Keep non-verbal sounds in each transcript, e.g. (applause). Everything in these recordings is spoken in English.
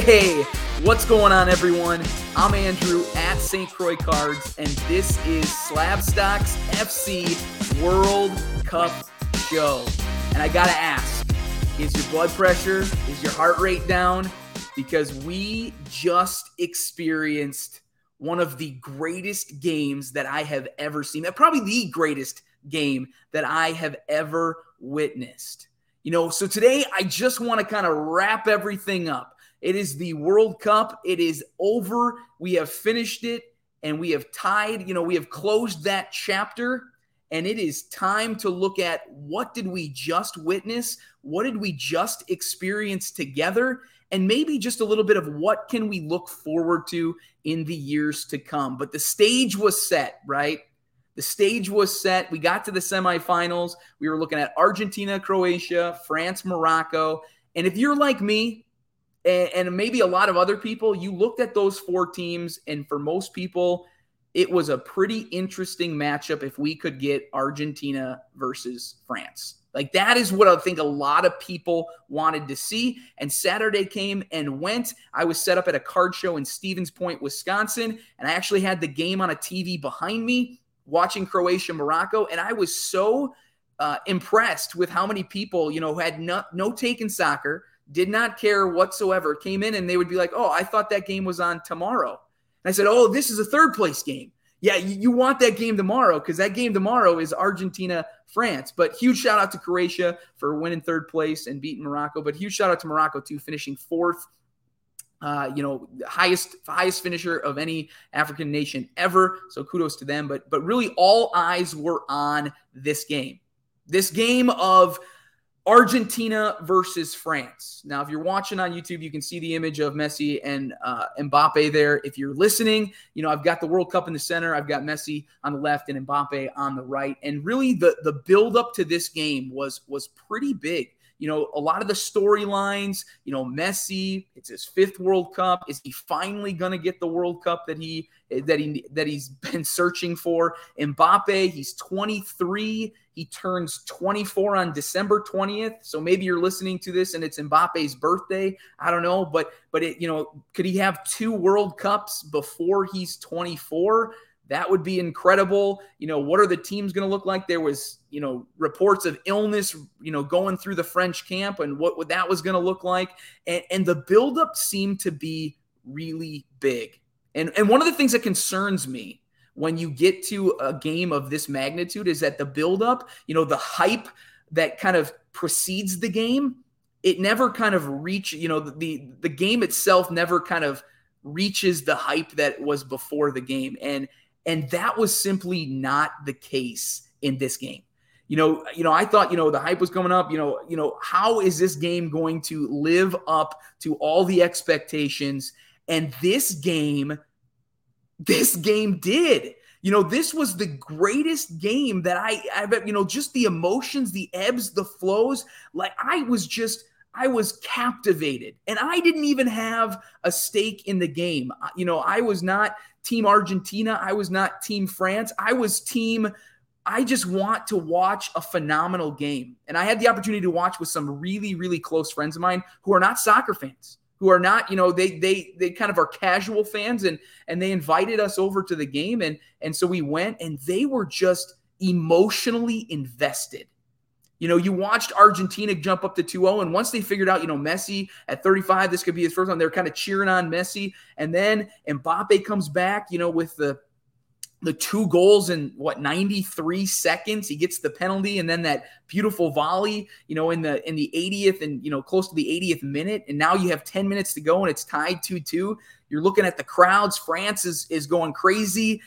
Hey, what's going on, everyone? I'm Andrew at St. Croix Cards, and this is Slabstox FC World Cup Show. And I gotta ask is your blood pressure, is your heart rate down? Because we just experienced one of the greatest games that I have ever seen. Probably the greatest game that I have ever witnessed. You know, so today I just want to kind of wrap everything up. It is the World Cup. It is over. We have finished it and we have tied, you know, we have closed that chapter and it is time to look at what did we just witness? What did we just experience together? And maybe just a little bit of what can we look forward to in the years to come. But the stage was set, right? The stage was set. We got to the semifinals. We were looking at Argentina, Croatia, France, Morocco. And if you're like me, and, and maybe a lot of other people, you looked at those four teams, and for most people, it was a pretty interesting matchup if we could get Argentina versus France. Like that is what I think a lot of people wanted to see. And Saturday came and went. I was set up at a card show in Stevens Point, Wisconsin, and I actually had the game on a TV behind me watching Croatia Morocco. And I was so uh, impressed with how many people, you know, had no, no take in soccer, did not care whatsoever, came in and they would be like, oh, I thought that game was on tomorrow. And I said, oh, this is a third place game. Yeah, you, you want that game tomorrow because that game tomorrow is Argentina France. But huge shout out to Croatia for winning third place and beating Morocco. But huge shout out to Morocco too, finishing fourth. Uh, you know, the highest highest finisher of any African nation ever. So kudos to them. But but really, all eyes were on this game. This game of Argentina versus France. Now, if you're watching on YouTube, you can see the image of Messi and uh, Mbappe there. If you're listening, you know I've got the World Cup in the center. I've got Messi on the left and Mbappe on the right. And really, the the build up to this game was was pretty big. You know, a lot of the storylines. You know, Messi. It's his fifth World Cup. Is he finally going to get the World Cup that he that he that he's (laughs) been searching for? Mbappe. He's 23 he turns 24 on December 20th. So maybe you're listening to this and it's Mbappe's birthday. I don't know, but but it you know, could he have two World Cups before he's 24? That would be incredible. You know, what are the teams going to look like? There was, you know, reports of illness, you know, going through the French camp and what, what that was going to look like. And, and the buildup seemed to be really big. And, and one of the things that concerns me when you get to a game of this magnitude is that the buildup, you know, the hype that kind of precedes the game, it never kind of reach, you know, the the game itself never kind of reaches the hype that was before the game. And and that was simply not the case in this game. You know, you know, I thought, you know, the hype was coming up, you know, you know, how is this game going to live up to all the expectations? And this game this game did. You know, this was the greatest game that I, I've, you know, just the emotions, the ebbs, the flows. Like I was just, I was captivated. And I didn't even have a stake in the game. You know, I was not team Argentina. I was not team France. I was team. I just want to watch a phenomenal game. And I had the opportunity to watch with some really, really close friends of mine who are not soccer fans who are not, you know, they they they kind of are casual fans and and they invited us over to the game and and so we went and they were just emotionally invested. You know, you watched Argentina jump up to 2-0 and once they figured out, you know, Messi at 35 this could be his first one, they're kind of cheering on Messi and then Mbappe comes back, you know, with the the two goals in what 93 seconds? He gets the penalty and then that beautiful volley you know in the in the 80th and you know close to the 80th minute and now you have 10 minutes to go and it's tied 2-2 you're looking at the crowds. France is is going crazy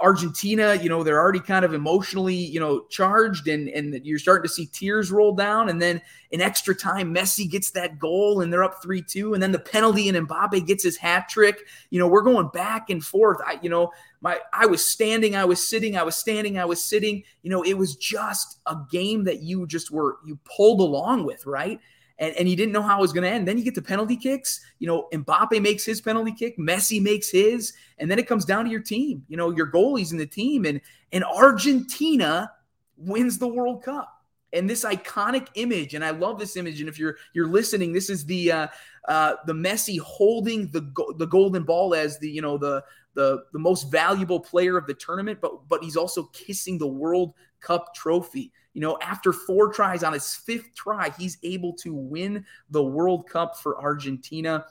Argentina, you know, they're already kind of emotionally, you know, charged and and you're starting to see tears roll down. And then in extra time, Messi gets that goal and they're up 3-2. And then the penalty and Mbappe gets his hat trick. You know, we're going back and forth. I, you know, my I was standing, I was sitting, I was standing, I was sitting. You know, it was just a game that you just were you pulled along with, right? And, and you didn't know how it was going to end. Then you get the penalty kicks. You know, Mbappe makes his penalty kick, Messi makes his, and then it comes down to your team. You know, your goalies in the team, and and Argentina wins the World Cup. and this iconic image and i love this image and if you're you're listening this is the uh uh the messi holding the go- the golden ball as the you know the the the most valuable player of the tournament but but he's also kissing the world cup trophy you know after four tries on his fifth try he's able to win the world cup for argentina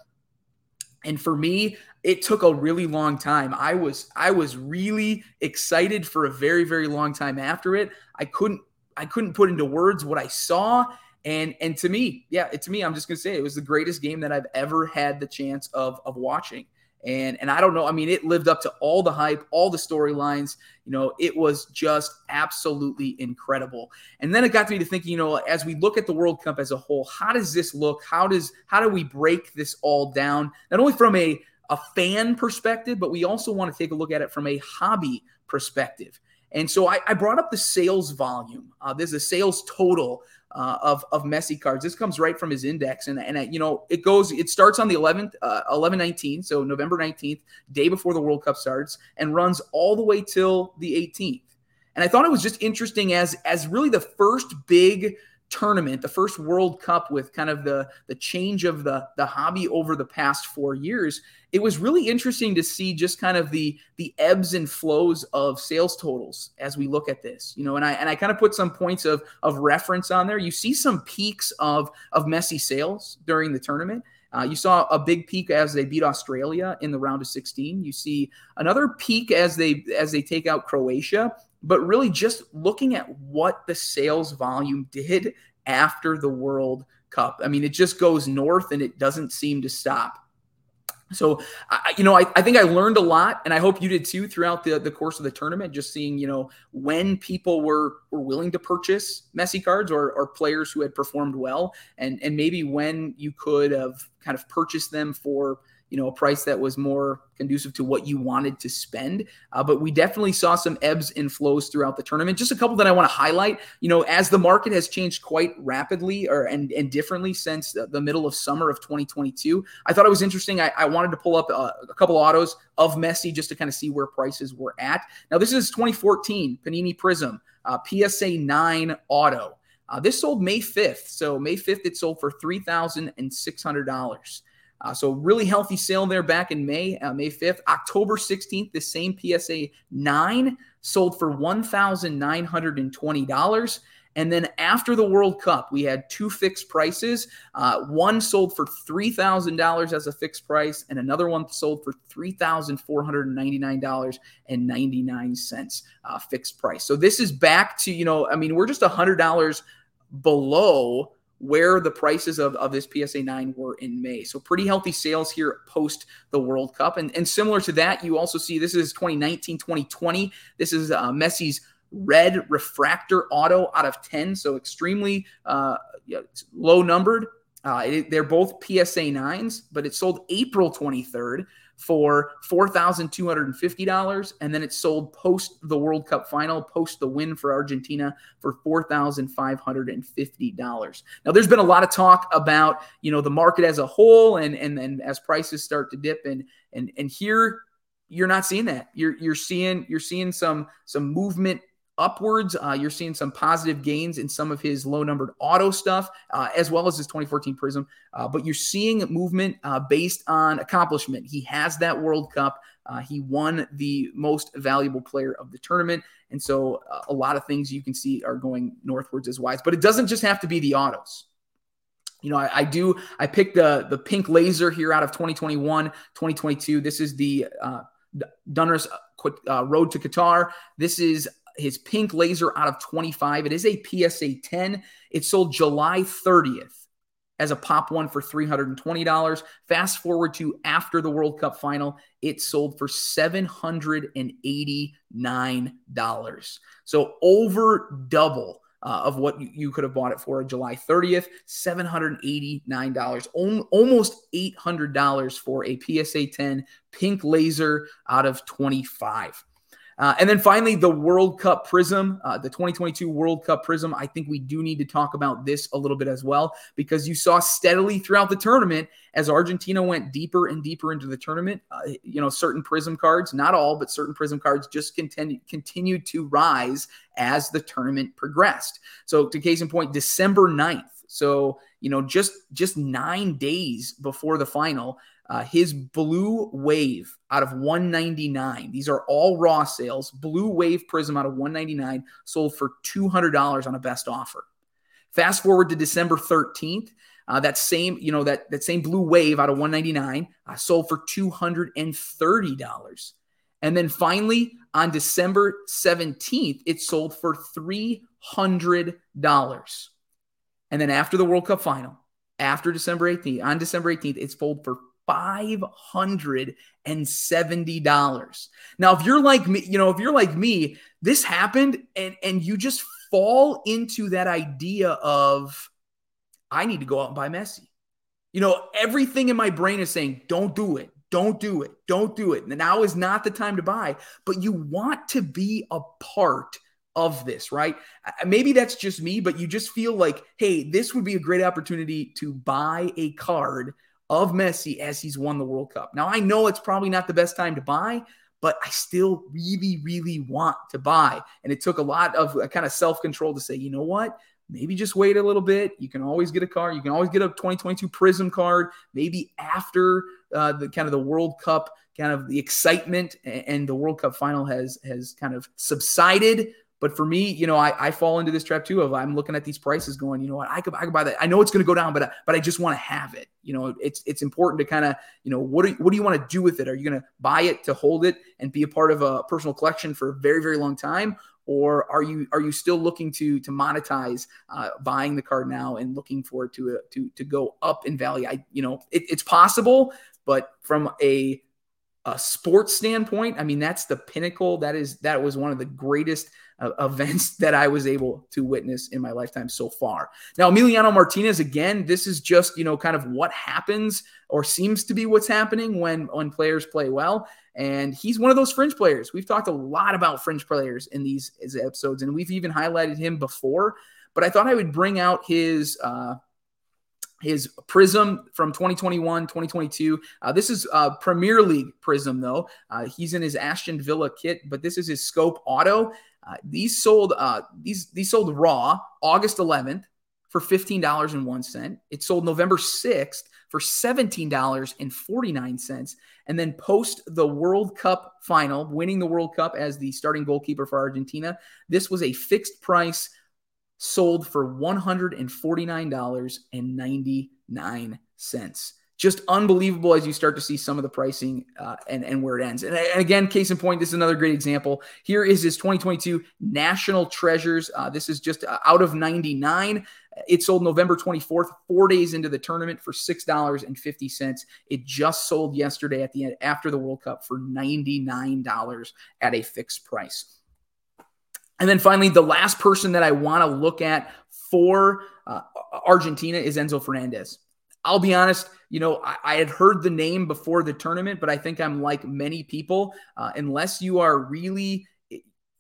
and for me it took a really long time i was i was really excited for a very very long time after it i couldn't I couldn't put into words what I saw. And and to me, yeah, to me, I'm just gonna say it was the greatest game that I've ever had the chance of of watching. And and I don't know, I mean, it lived up to all the hype, all the storylines. You know, it was just absolutely incredible. And then it got me to thinking, you know, as we look at the World Cup as a whole, how does this look? How does how do we break this all down? Not only from a a fan perspective, but we also want to take a look at it from a hobby perspective. And so I, I brought up the sales volume. Uh, there's a sales total uh, of of Messi cards. This comes right from his index, and and uh, you know it goes. It starts on the 11th, uh, 11 19, so November 19th, day before the World Cup starts, and runs all the way till the 18th. And I thought it was just interesting as as really the first big tournament, the first World Cup with kind of the the change of the the hobby over the past four years, it was really interesting to see just kind of the the ebbs and flows of sales totals as we look at this. You know, and I and I kind of put some points of of reference on there. You see some peaks of of Messi sales during the tournament. Uh, you saw a big peak as they beat Australia in the round of 16. You see another peak as they as they take out Croatia but really just looking at what the sales volume did after the World Cup. I mean, it just goes north and it doesn't seem to stop. So, I, you know, I, I think I learned a lot, and I hope you did too throughout the, the course of the tournament. Just seeing, you know, when people were were willing to purchase Messi cards or, or players who had performed well, and and maybe when you could have kind of purchased them for you know a price that was more conducive to what you wanted to spend uh, but we definitely saw some ebbs and flows throughout the tournament just a couple that i want to highlight you know as the market has changed quite rapidly or and, and differently since the, middle of summer of 2022 i thought it was interesting i, I wanted to pull up a, uh, a couple autos of messi just to kind of see where prices were at now this is 2014 panini prism uh, psa 9 auto uh, this sold May 5th. So May 5th, it sold for $3,600. Uh, so really healthy sale there back in May, uh, May 5th. October 16th, the same PSA 9 sold for $1,920. And then after the World Cup, we had two fixed prices. Uh, one sold for $3,000 as a fixed price, and another one sold for $3,499.99 uh, fixed price. So this is back to, you know, I mean, we're just $100 below where the prices of, of this PSA 9 were in May. So pretty healthy sales here post the World Cup. And, and similar to that, you also see this is 2019, 2020. This is uh, Messi's red refractor auto out of 10. So extremely uh, low numbered. Uh, it, they're both PSA 9s, but it sold April 23rd for $4,250. And then it sold post the World Cup final, post the win for Argentina for $4,550. Now, there's been a lot of talk about, you know, the market as a whole and, and, and as prices start to dip and, and, and here you're not seeing that. You're, you're seeing, you're seeing some, some movement upwards. Uh, you're seeing some positive gains in some of his low numbered auto stuff, uh, as well as his 2014 Prism. Uh, but you're seeing movement uh, based on accomplishment. He has that World Cup. Uh, he won the most valuable player of the tournament. And so uh, a lot of things you can see are going northwards as wise. But it doesn't just have to be the autos. You know, I, I do, I picked the, the pink laser here out of 2021, 2022. This is the uh, Donruss uh, Road to Qatar. This is his pink laser out of 25. It is a PSA 10. It sold July 30th as a pop one for $320. Fast forward to after the World Cup final, it sold for $789. So over double. Uh, of what you, you, could have bought it for July 30th, $789, almost $800 for a PSA 10 pink laser out of 25. Uh, and then finally, the World Cup Prism, uh, the 2022 World Cup Prism. I think we do need to talk about this a little bit as well because you saw steadily throughout the tournament as Argentina went deeper and deeper into the tournament. Uh, you know, certain Prism cards, not all, but certain Prism cards just continue, continued to rise as the tournament progressed. So, to case in point, December 9th. So, you know, just just nine days before the final, uh, his blue wave out of 199. These are all raw sales. Blue wave prism out of 199 sold for $200 on a best offer. Fast forward to December 13th. Uh, that same, you know, that that same blue wave out of 199 uh, sold for $230. And then finally on December 17th, it sold for $300. And then after the World Cup final, after December 18th, on December 18th, it's sold for $570. Now, if you're like me, you know, if you're like me, this happened and and you just fall into that idea of I need to go out and buy Messi. You know, everything in my brain is saying, don't do it. Don't do it. Don't do it. Now is not the time to buy, but you want to be a part of this, right? Maybe that's just me, but you just feel like, hey, this would be a great opportunity to buy a card of Messi as he's won the World Cup. Now, I know it's probably not the best time to buy, but I still really, really want to buy. And it took a lot of a kind of self control to say, you know what? Maybe just wait a little bit. You can always get a card. You can always get a 2022 Prism card. Maybe after uh, the kind of the World Cup, kind of the excitement and the World Cup final has has kind of subsided. But for me, you know, I, I fall into this trap too of I'm looking at these prices going, you know what, I could I could buy that. I know it's going to go down, but but I just want to have it. You know, it's it's important to kind of, you know, what do what do you want to do with it? Are you going to buy it to hold it and be a part of a personal collection for a very very long time, or are you are you still looking to to monetize uh, buying the card now and looking for it to to to go up in value? I you know it, it's possible, but from a a sports standpoint, I mean that's the pinnacle. That is that was one of the greatest uh, events (laughs) that I was able to witness in my lifetime so far. Now, Emiliano Martinez, again, this is just, you know, kind of what happens or seems to be what's happening when, when players play well. And he's one of those fringe players. We've talked a lot about fringe players in these episodes, and we've even highlighted him before. But I thought I would bring out his uh, his prism from 2021 2022 uh, this is uh, premier league prism though uh, he's in his aston villa kit but this is his scope auto uh, these sold uh, these these sold raw August 11th for $15.01. It sold November 6th for $17.49. And then post the World Cup final, winning the World Cup as the starting goalkeeper for Argentina, this was a fixed price sold for $149.99 just unbelievable as you start to see some of the pricing uh, and, and where it ends. And, and, again, case in point, this is another great example. Here is his 2022 National Treasures. Uh, this is just uh, out of 99. It sold November 24th, four days into the tournament for $6.50. It just sold yesterday at the end after the World Cup for $99 at a fixed price. And then finally, the last person that I want to look at for uh, Argentina is Enzo Fernandez. I'll be honest, you know, I, I, had heard the name before the tournament, but I think I'm like many people. Uh, unless you are really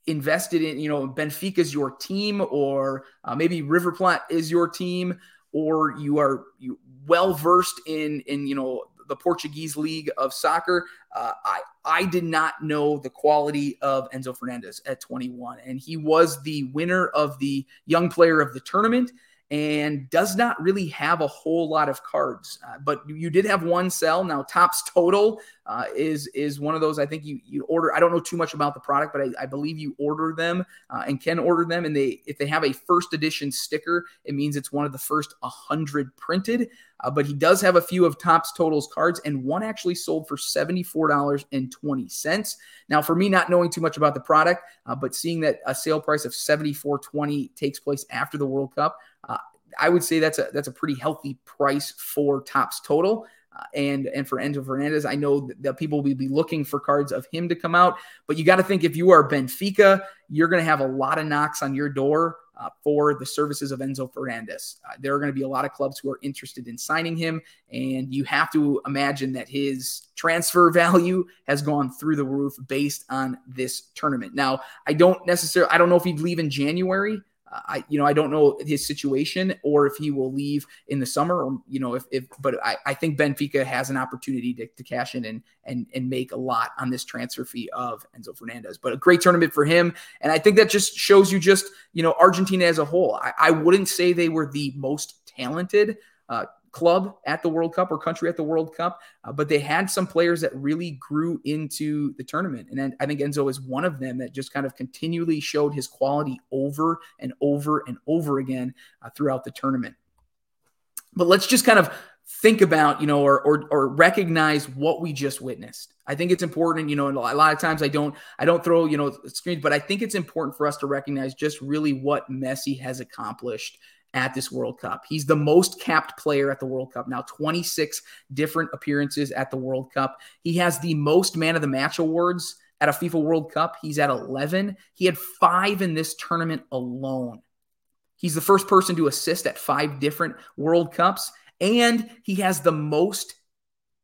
invested in, you know, Benfica is your team, or uh, maybe River Plate is your team, or you are you well versed in in you know the Portuguese league of soccer. Uh, I I did not know the quality of Enzo Fernandez at 21, and he was the winner of the Young Player of the Tournament and does not really have a whole lot of cards. Uh, but you did have one sell. Now Topps Total uh, is is one of those. I think you you order. I don't know too much about the product, but I, I believe you order them uh, and can order them. And they if they have a first edition sticker, it means it's one of the first hundred printed. Uh, but he does have a few of Topps Totals cards, and one actually sold for $74.20. Now, for me, not knowing too much about the product, uh, but seeing that a sale price of $74.20 takes place after the World Cup, uh, I would say that's a that's a pretty healthy price for Topps Total. Uh, and and for Enzo Fernandez, I know that, people will be looking for cards of him to come out. But you got to think if you are Benfica, you're going to have a lot of knocks on your door uh, for the services of Enzo Fernandez. Uh, there are going to be a lot of clubs who are interested in signing him, and you have to imagine that his transfer (laughs) value has gone through the roof based on this tournament. Now, I don't necessarily, I don't know if he'd leave in January. I, you know, I don't know his situation or if he will leave in the summer or, you know, if, if but I, I think Benfica has an opportunity to, to cash in and, and, and make a lot on this transfer fee of Enzo Fernandez, but a great tournament for him. And I think that just shows you just, you know, Argentina as a whole. I, I wouldn't say they were the most talented, uh, club at the World Cup or country at the World Cup, uh, but they had some players that really grew into the tournament. And I think Enzo is one of them that just kind of continually showed his quality over and over and over again uh, throughout the tournament. But let's just kind of think about, you know, or, or, or recognize what we just witnessed. I think it's important, you know, and a lot of times I don't, I don't throw, you know, screens, but I think it's important for us to recognize just really what Messi has accomplished at this World Cup. He's the most capped player at the World Cup. Now, 26 different appearances at the World Cup. He has the most man of the match awards at a FIFA World Cup. He's at 11. He had five in this tournament alone. He's the first person to assist at five different World Cups. And he has the most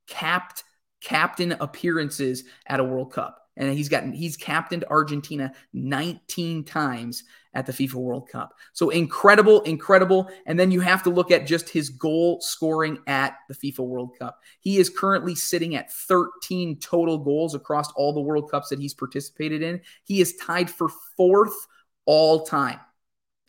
capped captain appearances at a World Cup and he's gotten he's captained Argentina 19 times at the FIFA World Cup. So incredible, incredible. And then you have to look at just his goal scoring at the FIFA World Cup. He is currently sitting at 13 total goals across all the World Cups that he's participated in. He is tied for fourth all time.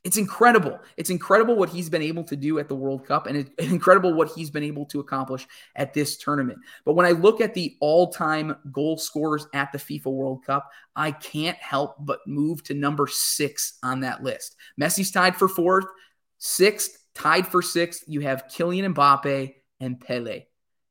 It's incredible. It's incredible what he's been able to do at the World Cup and it's incredible what he's been able to accomplish at this tournament. But when I look at the all time goal scorers at the FIFA World Cup, I can't help but move to number six on that list. Messi's tied for fourth, sixth, tied for sixth. You have Kylian Mbappe and Pele.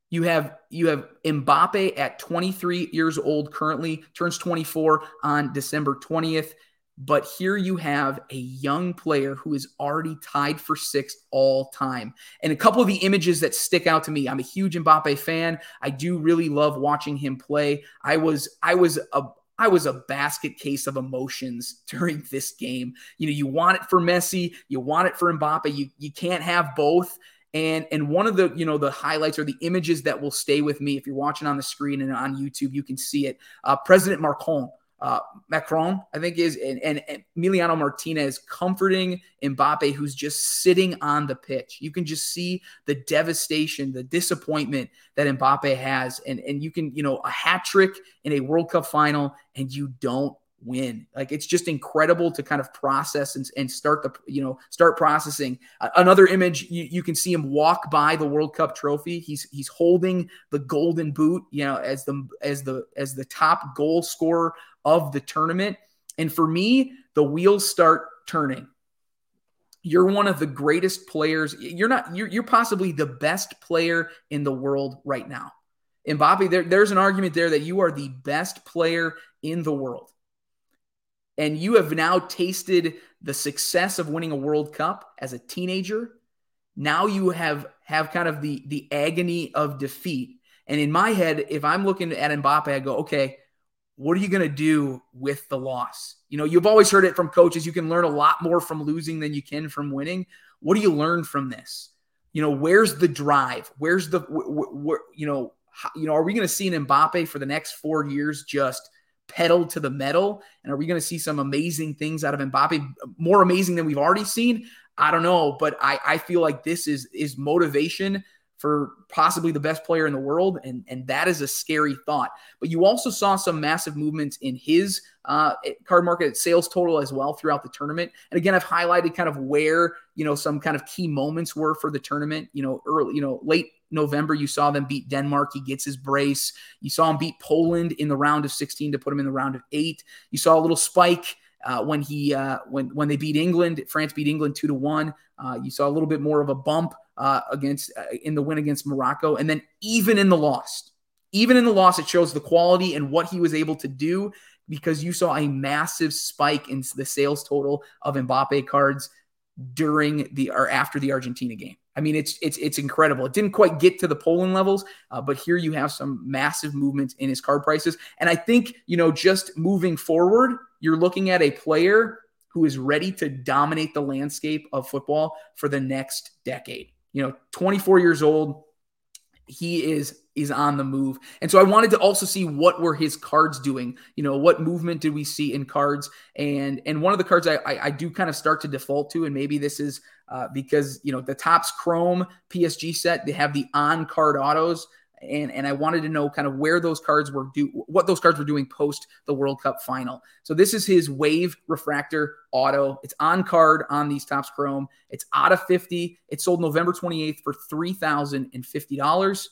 You have you have Mbappe at 23 years old currently, turns 24 on December 20th. But here you have a young player who is already tied for sixth all time. And a couple of the images that stick out to me. I'm a huge Mbappe fan. I do really love watching him play. I was I was a I was a basket case of emotions (laughs) during this game. You know, you want it for Messi, you want it for Mbappe. You you can't have both. And and one of the you know the highlights or the images that will stay with me if you're watching on the screen and on YouTube, you can see it. Uh, President Macron uh, Macron, I think, is and, and, Emiliano Martinez comforting Mbappe, who's just sitting on the pitch. You can just see the devastation, the disappointment that Mbappe has, and and you can you know a hat trick in a World Cup final, and you don't win. Like it's just incredible to kind of process and, and start the you know start processing. Uh, another image you, you can see him walk by the World Cup trophy. He's he's holding the golden boot, you know, as the as the as the top goal scorer of the tournament. And for me, the wheels start turning. You're one of the greatest players. You're not, you're, you're possibly the best player in the world right now. Mbappe, there, there's an argument there that you are the best player in the world. And you have now tasted the success of winning a World Cup as a teenager. Now you have have kind of the the agony of defeat. And in my head, if I'm looking at Mbappe, I go, okay, what are you going to do with the loss? You know, you've always heard it from coaches. You can learn a lot more from losing than you can from winning. What do you learn from this? You know, where's the drive? Where's the, wh- wh- you know, how, you know, are we going to see an Mbappe for the next four years just pedal to the metal? And are we going to see some amazing things out of Mbappe, more amazing than we've already seen? I don't know, but I, I feel like this is is motivation for possibly the best player in the world, and and that is a scary thought. But you also saw some massive movements in his uh, card market sales total as well throughout the tournament. And again, I've highlighted kind of where you know some kind of key moments were for the tournament. You know, early, you know, late November, you saw them beat Denmark. He gets his brace. You saw him beat Poland in the round of 16 to put him in the round of eight. You saw a little spike uh, when he uh, when when they beat England. France beat England two to one. Uh, you saw a little bit more of a bump uh, against uh, in the win against Morocco, and then even in the loss, even in the loss, it shows the quality and what he was able to do because you saw a massive spike in the sales total of Mbappe cards during the or after the Argentina game. I mean, it's it's it's incredible. It didn't quite get to the Poland levels, uh, but here you have some massive movements in his card prices. And I think you know, just moving forward, you're looking at a player who is ready to dominate the landscape of football for the next decade. You know, 24 years old, he is is on the move. And so I wanted to also see what were his cards doing. You know, what movement did we see in cards? And and one of the cards I I, I do kind of start to default to, and maybe this is uh, because you know the Topps Chrome PSG set they have the on card autos. And, and I wanted to know kind of where those cards were do what those cards were doing post the World Cup final. So this is his Wave Refractor Auto. It's on card on these Topps Chrome. It's out of 50. It sold November 28th for $3,050.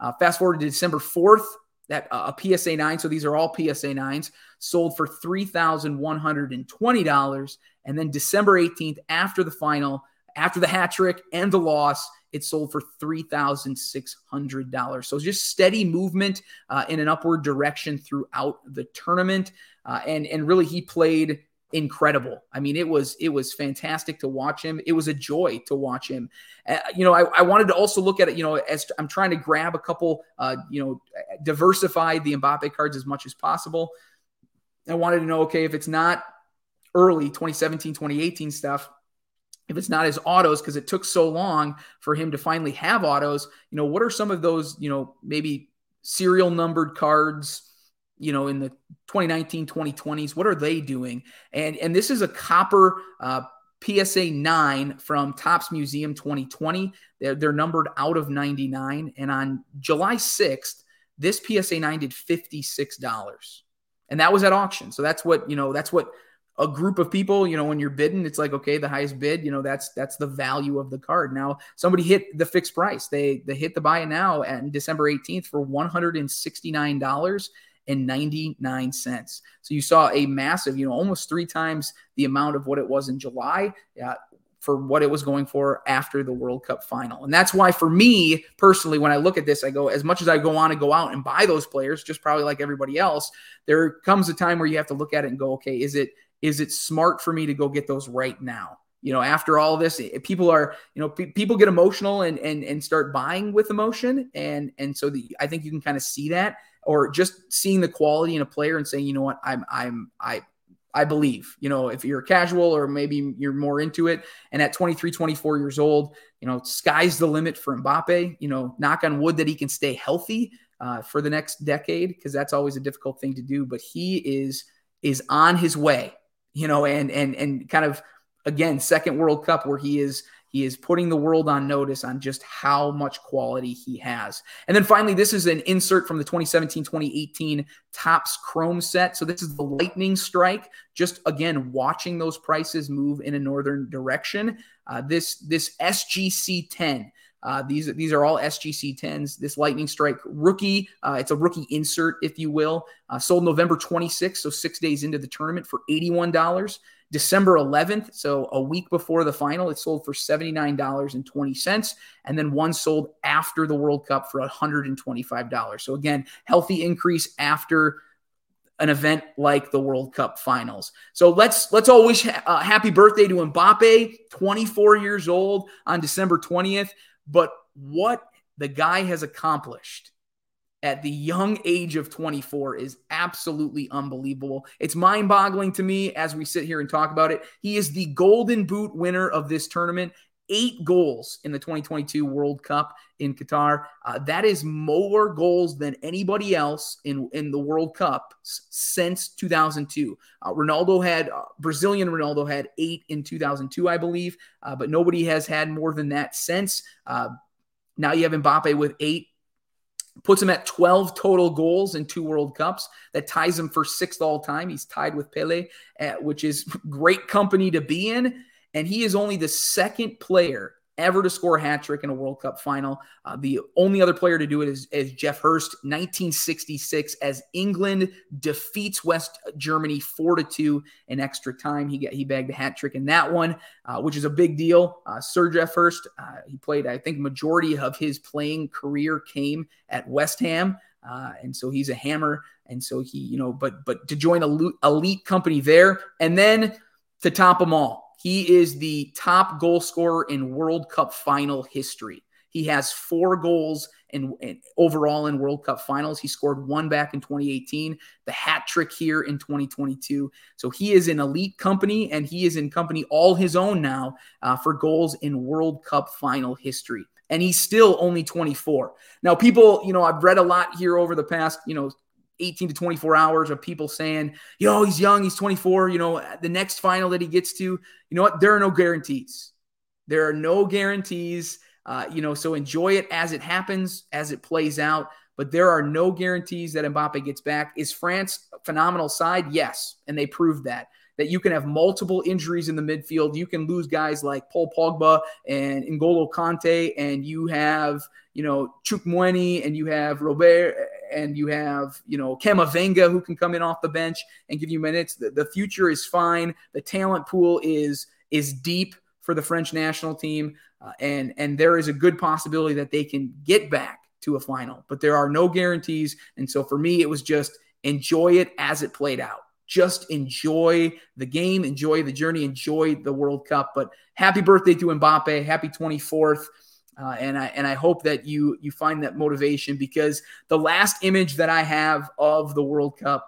Uh, fast forward to December 4th, that uh, a PSA 9, so these are all PSA 9s, sold for $3,120. And then December 18th, after the final, after the hat trick and the loss, it sold for $3,600. So just steady movement uh, in an upward direction throughout the tournament. Uh, and, and really, he played incredible. I mean, it was it was fantastic to watch him. It was a joy to watch him. Uh, you know, I, I, wanted to also look at it. You know, as I'm trying to grab a couple, uh, you know, diversify the Mbappe cards as much as possible. I wanted to know, okay, if it's not early 2017, 2018 stuff, if it's not his autos because it took so long for him to finally have autos, you know, what are some of those, you know, maybe serial numbered cards? you know, in the 2019, 2020s? What are they doing? And and this is a copper uh, PSA 9 from Topps Museum 2020. They're, they're numbered out of 99. And on July 6th, this PSA 9 did $56. And that was at auction. So that's what, you know, that's what a group of people, you know, when you're bidding, it's like, okay, the highest bid, you know, that's that's the value of the card. Now, somebody hit the fixed price. They they hit the buy now at December 18th for $169 and 99 cents. So you saw a massive, you know, almost three times the amount of what it was in July. Uh, for what it was going for after the World Cup final. And that's why, for me personally, when I look at this, I go, as much as I go on and go out and buy those players, just probably like everybody else, there comes a time where you have to look at it and go, okay, is it is it smart for me to go get those right now? You know, after all this, people are, you know, people get emotional and and and start buying with emotion, and and so the, I think you can kind of see that or just seeing the quality in a player and saying, you know what, I'm I'm I I believe, you know, if you're casual or maybe you're more into it. And at 23, 24 years old, you know, sky's the limit for Mbappe. You know, knock on wood that he can stay healthy uh, for the next decade because that's always a difficult thing to do. But he is is on his way, you know, and and and kind of again, second World Cup where he is he is putting the world on notice on just how much quality he has. And then finally, this is an insert from the 2017 2018 Topps Chrome set. So this is the lightning strike. Just again, watching those prices move in a northern direction. Uh, this this SGC 10. Uh, these these are all SGC 10s. This Lightning Strike rookie, uh, it's a rookie insert, if you will, uh, sold November 26th, so six days into the tournament for $81. December 11th, so a week before the final, it sold for $79.20. And then one sold after the World Cup for $125. So again, healthy increase after an event like the World Cup Finals. So let's let's all wish uh, happy birthday to Mbappe, 24 years old on December 20th. But what the guy has accomplished at the young age of 24 is absolutely unbelievable. It's mind boggling to me as we sit here and talk about it. He is the golden boot winner of this tournament. Eight goals in the 2022 World Cup in Qatar. Uh, that is more goals than anybody else in, in the World Cup since 2002. Uh, Ronaldo had, uh, Brazilian Ronaldo had eight in 2002, I believe, uh, but nobody has had more than that since. Uh, now you have Mbappe with eight puts him at 12 total goals in two World Cups. That ties him for sixth all time. He's tied with Pele, at, which is (laughs) great company to be in. And he is only the second player ever to score a hat trick in a World Cup final. Uh, the only other player to do it is, is, Geoff Hurst, 1966, as England defeats West Germany four to two in extra time. He got he bagged a hat trick in that one, uh, which is a big deal. Uh, Sir Geoff Hurst, uh, he played, I think, majority of his playing career came at West Ham. Uh, and so he's a hammer. And so he, you know, but but to join a elite company there, and then to top them all, he is the top goal scorer in World Cup final history. He has four goals in, overall in World Cup finals. He scored one back in 2018, the hat trick here in 2022. So he is in elite company and he is in company all his own now uh, for goals in World Cup final history. And he's still only 24. Now, people, you know, I've read a lot here over the past, you know, 18 to 24 hours of people saying, yo, he's young, he's 24. You know, the next final that he gets to, you know what? There are no guarantees. There are no guarantees. Uh, you know, so enjoy it as it happens, as it plays out. But there are no guarantees that Mbappe gets back. Is France a phenomenal side? Yes, and they proved that. That you can have multiple injuries in the midfield. You can lose guys like Paul Pogba and N'Golo Kanté, and you have you know Choupo-Moting, and you have Robert, and you have you know Camavinga who can come in off the bench and give you minutes. The, the future is fine. The talent pool is is deep for the French national team, uh, and and there is a good possibility that they can get back to a final, but there are no guarantees. And so for me, it was just enjoy it as it played out. Just enjoy the game, enjoy the journey, enjoy the World Cup. But happy birthday to Mbappe! Happy 24th. Uh, and I and I hope that you you find that motivation because the last image that I have of the World Cup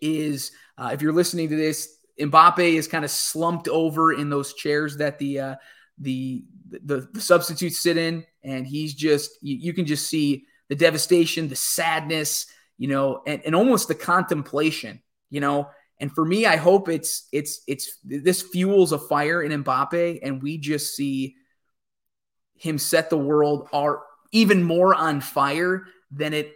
is uh, if you're listening to this Mbappe is kind of slumped over in those chairs that the uh, the, the the substitutes sit in, and he's just you, you, can just see the devastation, the sadness, you know, and, and almost the contemplation, you know. And for me, I hope it's it's it's this fuels a fire in Mbappe, and we just see him set the world are even more on fire than it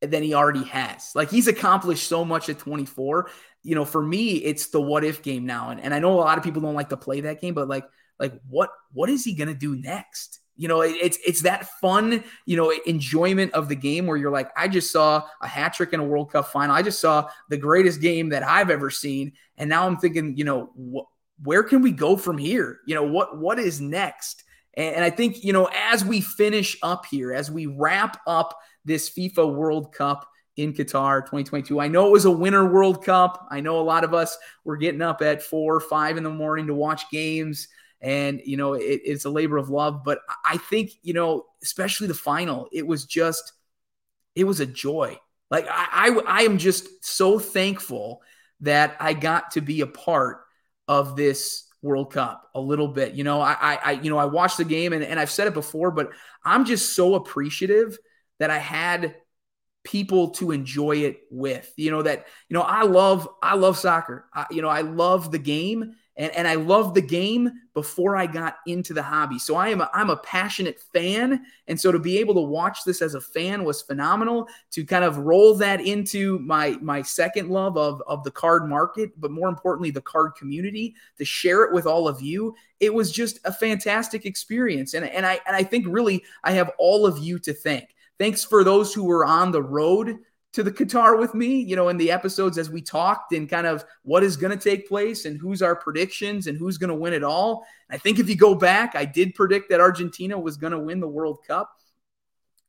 than he already has. Like he's accomplished so much at 24 you know, for me, it's the what if game now. And, and I know a lot of people don't like to play that game, but like, like what what is he gonna do next? You know, it, it's it's that fun, you know, enjoyment of the game where you're like, I just saw a hat trick in a World Cup final. I just saw the greatest game that I've ever seen, and now I'm thinking, you know, wh- where can we go from here? You know, what what is next? And, I think you know, as we finish up here, as we wrap up this FIFA World Cup in Qatar 2022. I know it was a winter World Cup. I know a lot of us were getting up at four or five in the morning to watch games. And, you know, it, it's a labor of love. But I think, you know, especially the final, it was just, it was a joy. Like, I, I, I am just so thankful that I got to be a part of this World Cup a little bit. You know, I, I, you know, I watched the game and, and I've said it before, but I'm just so appreciative that I had people to enjoy it with. You know that you know I love I love soccer. I, you know I love the game and and I love the game before I got into the hobby. So I am a, I'm a passionate fan and so to be able to watch this as a fan was phenomenal to kind of roll that into my my second love of of the card market, but more importantly the card community to share it with all of you. It was just a fantastic experience and and I and I think really I have all of you to thank Thanks for those who were on the road to the Qatar with me, you know, in the episodes as we talked and kind of what is going to take place and who's our predictions and who's going to win it all. I think if you go back, I did predict that Argentina was going to win the World Cup.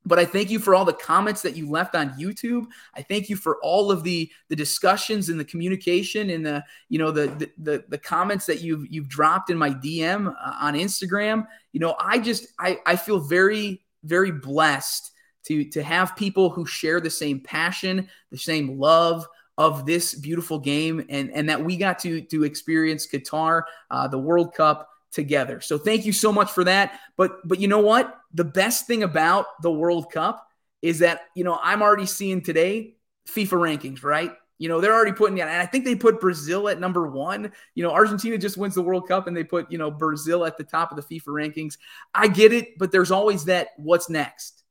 But I thank you for all the comments that you left on YouTube. I thank you for all of the the discussions and the communication and the you know the the the, comments that you've you've dropped in my DM uh, on Instagram. You know, I just I I feel very very blessed to to have people who share the same passion, the same love of this beautiful game, and and that we got to to experience Qatar, uh, the World Cup together. So thank you so much for that. But but you know what? The best thing about the World Cup is that you know I'm already seeing today FIFA rankings, right? You know, they're already putting and I think they put Brazil at number one. You know, Argentina just wins the World Cup and they put, you know, Brazil at the top of the FIFA rankings. I get it, but there's always that what's next.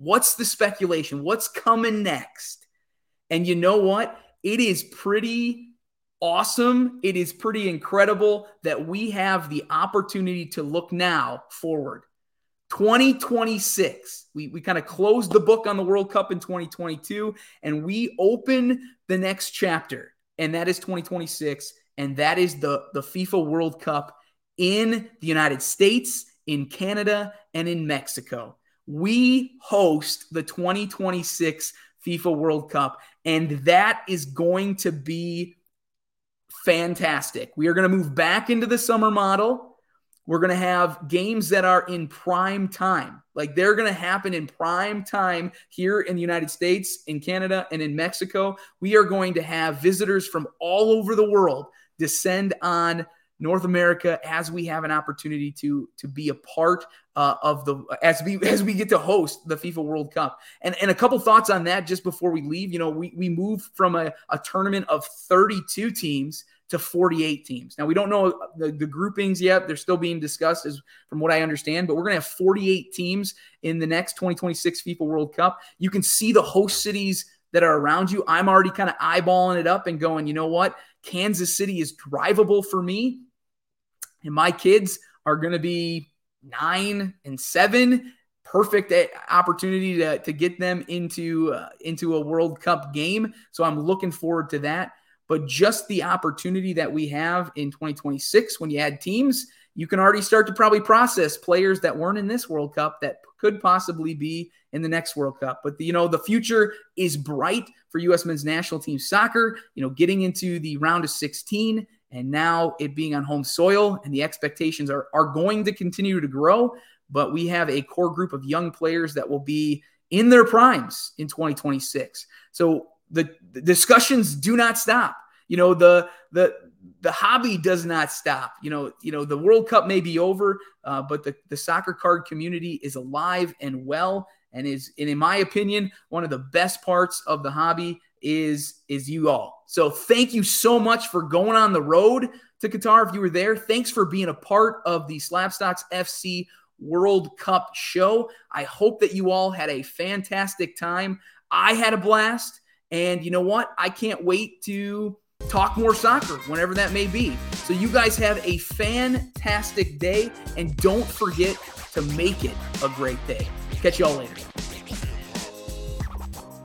What's the speculation? What's coming next? And you know what? It is pretty awesome. It is pretty incredible that we have the opportunity to look now forward. 2026. We, we kind of closed the book on the World Cup in 2022 and we open the next chapter, and that is 2026. And that is the, the FIFA World Cup in the United States, in Canada, and in Mexico we host the 2026 FIFA World Cup, and that is going to be fantastic. We are going to move back into the summer model. we're going to have games that are in prime time. Like they're going to happen in prime time here in the United States, in Canada, and in Mexico. We are going to have visitors from all over the world descend on North America as we have an opportunity to to be a part uh, of the as we (laughs) as we get to host the FIFA World Cup. And and a couple thoughts on that just before we leave. You know, we we move from a, a tournament of 32 teams to 48 teams. Now we don't know the, the groupings yet; they're still being discussed, as from what I understand. But we're going to have 48 teams in the next 2026 FIFA World Cup. You can see the host cities that are around you. I'm already kind of eyeballing it up and going, you know what? Kansas City is drivable for me and my kids are going to be nine and seven. Perfect opportunity to, to get them into uh, into a world cup game. So i'm looking forward to that. But just the opportunity that we have in 2026 when you add teams you can already start to probably process players that weren't in this world cup that could possibly be in the next world cup. But the, you know the future is bright for us men's national team soccer you know getting into the round of 16 and now it being on home soil and the expectations are, are going to continue to grow. But we have a core group of young players that will be in their primes in 2026. So the, the discussions do not stop. You know, the the the hobby does not stop. You know, you know, the World Cup may be over, uh, but the, the soccer card community is alive and well and is, and in my opinion, one of the best parts of the hobby is is you all. So thank you so much for going on the road to Qatar. If you were there, thanks for being a part of the Slabstox FC World Cup show. I hope that you all had a fantastic time. I had a blast, and you know what? I can't wait to talk more soccer whenever that may be. So you guys have a fantastic day, and don't forget to make it a great day. Catch y'all later.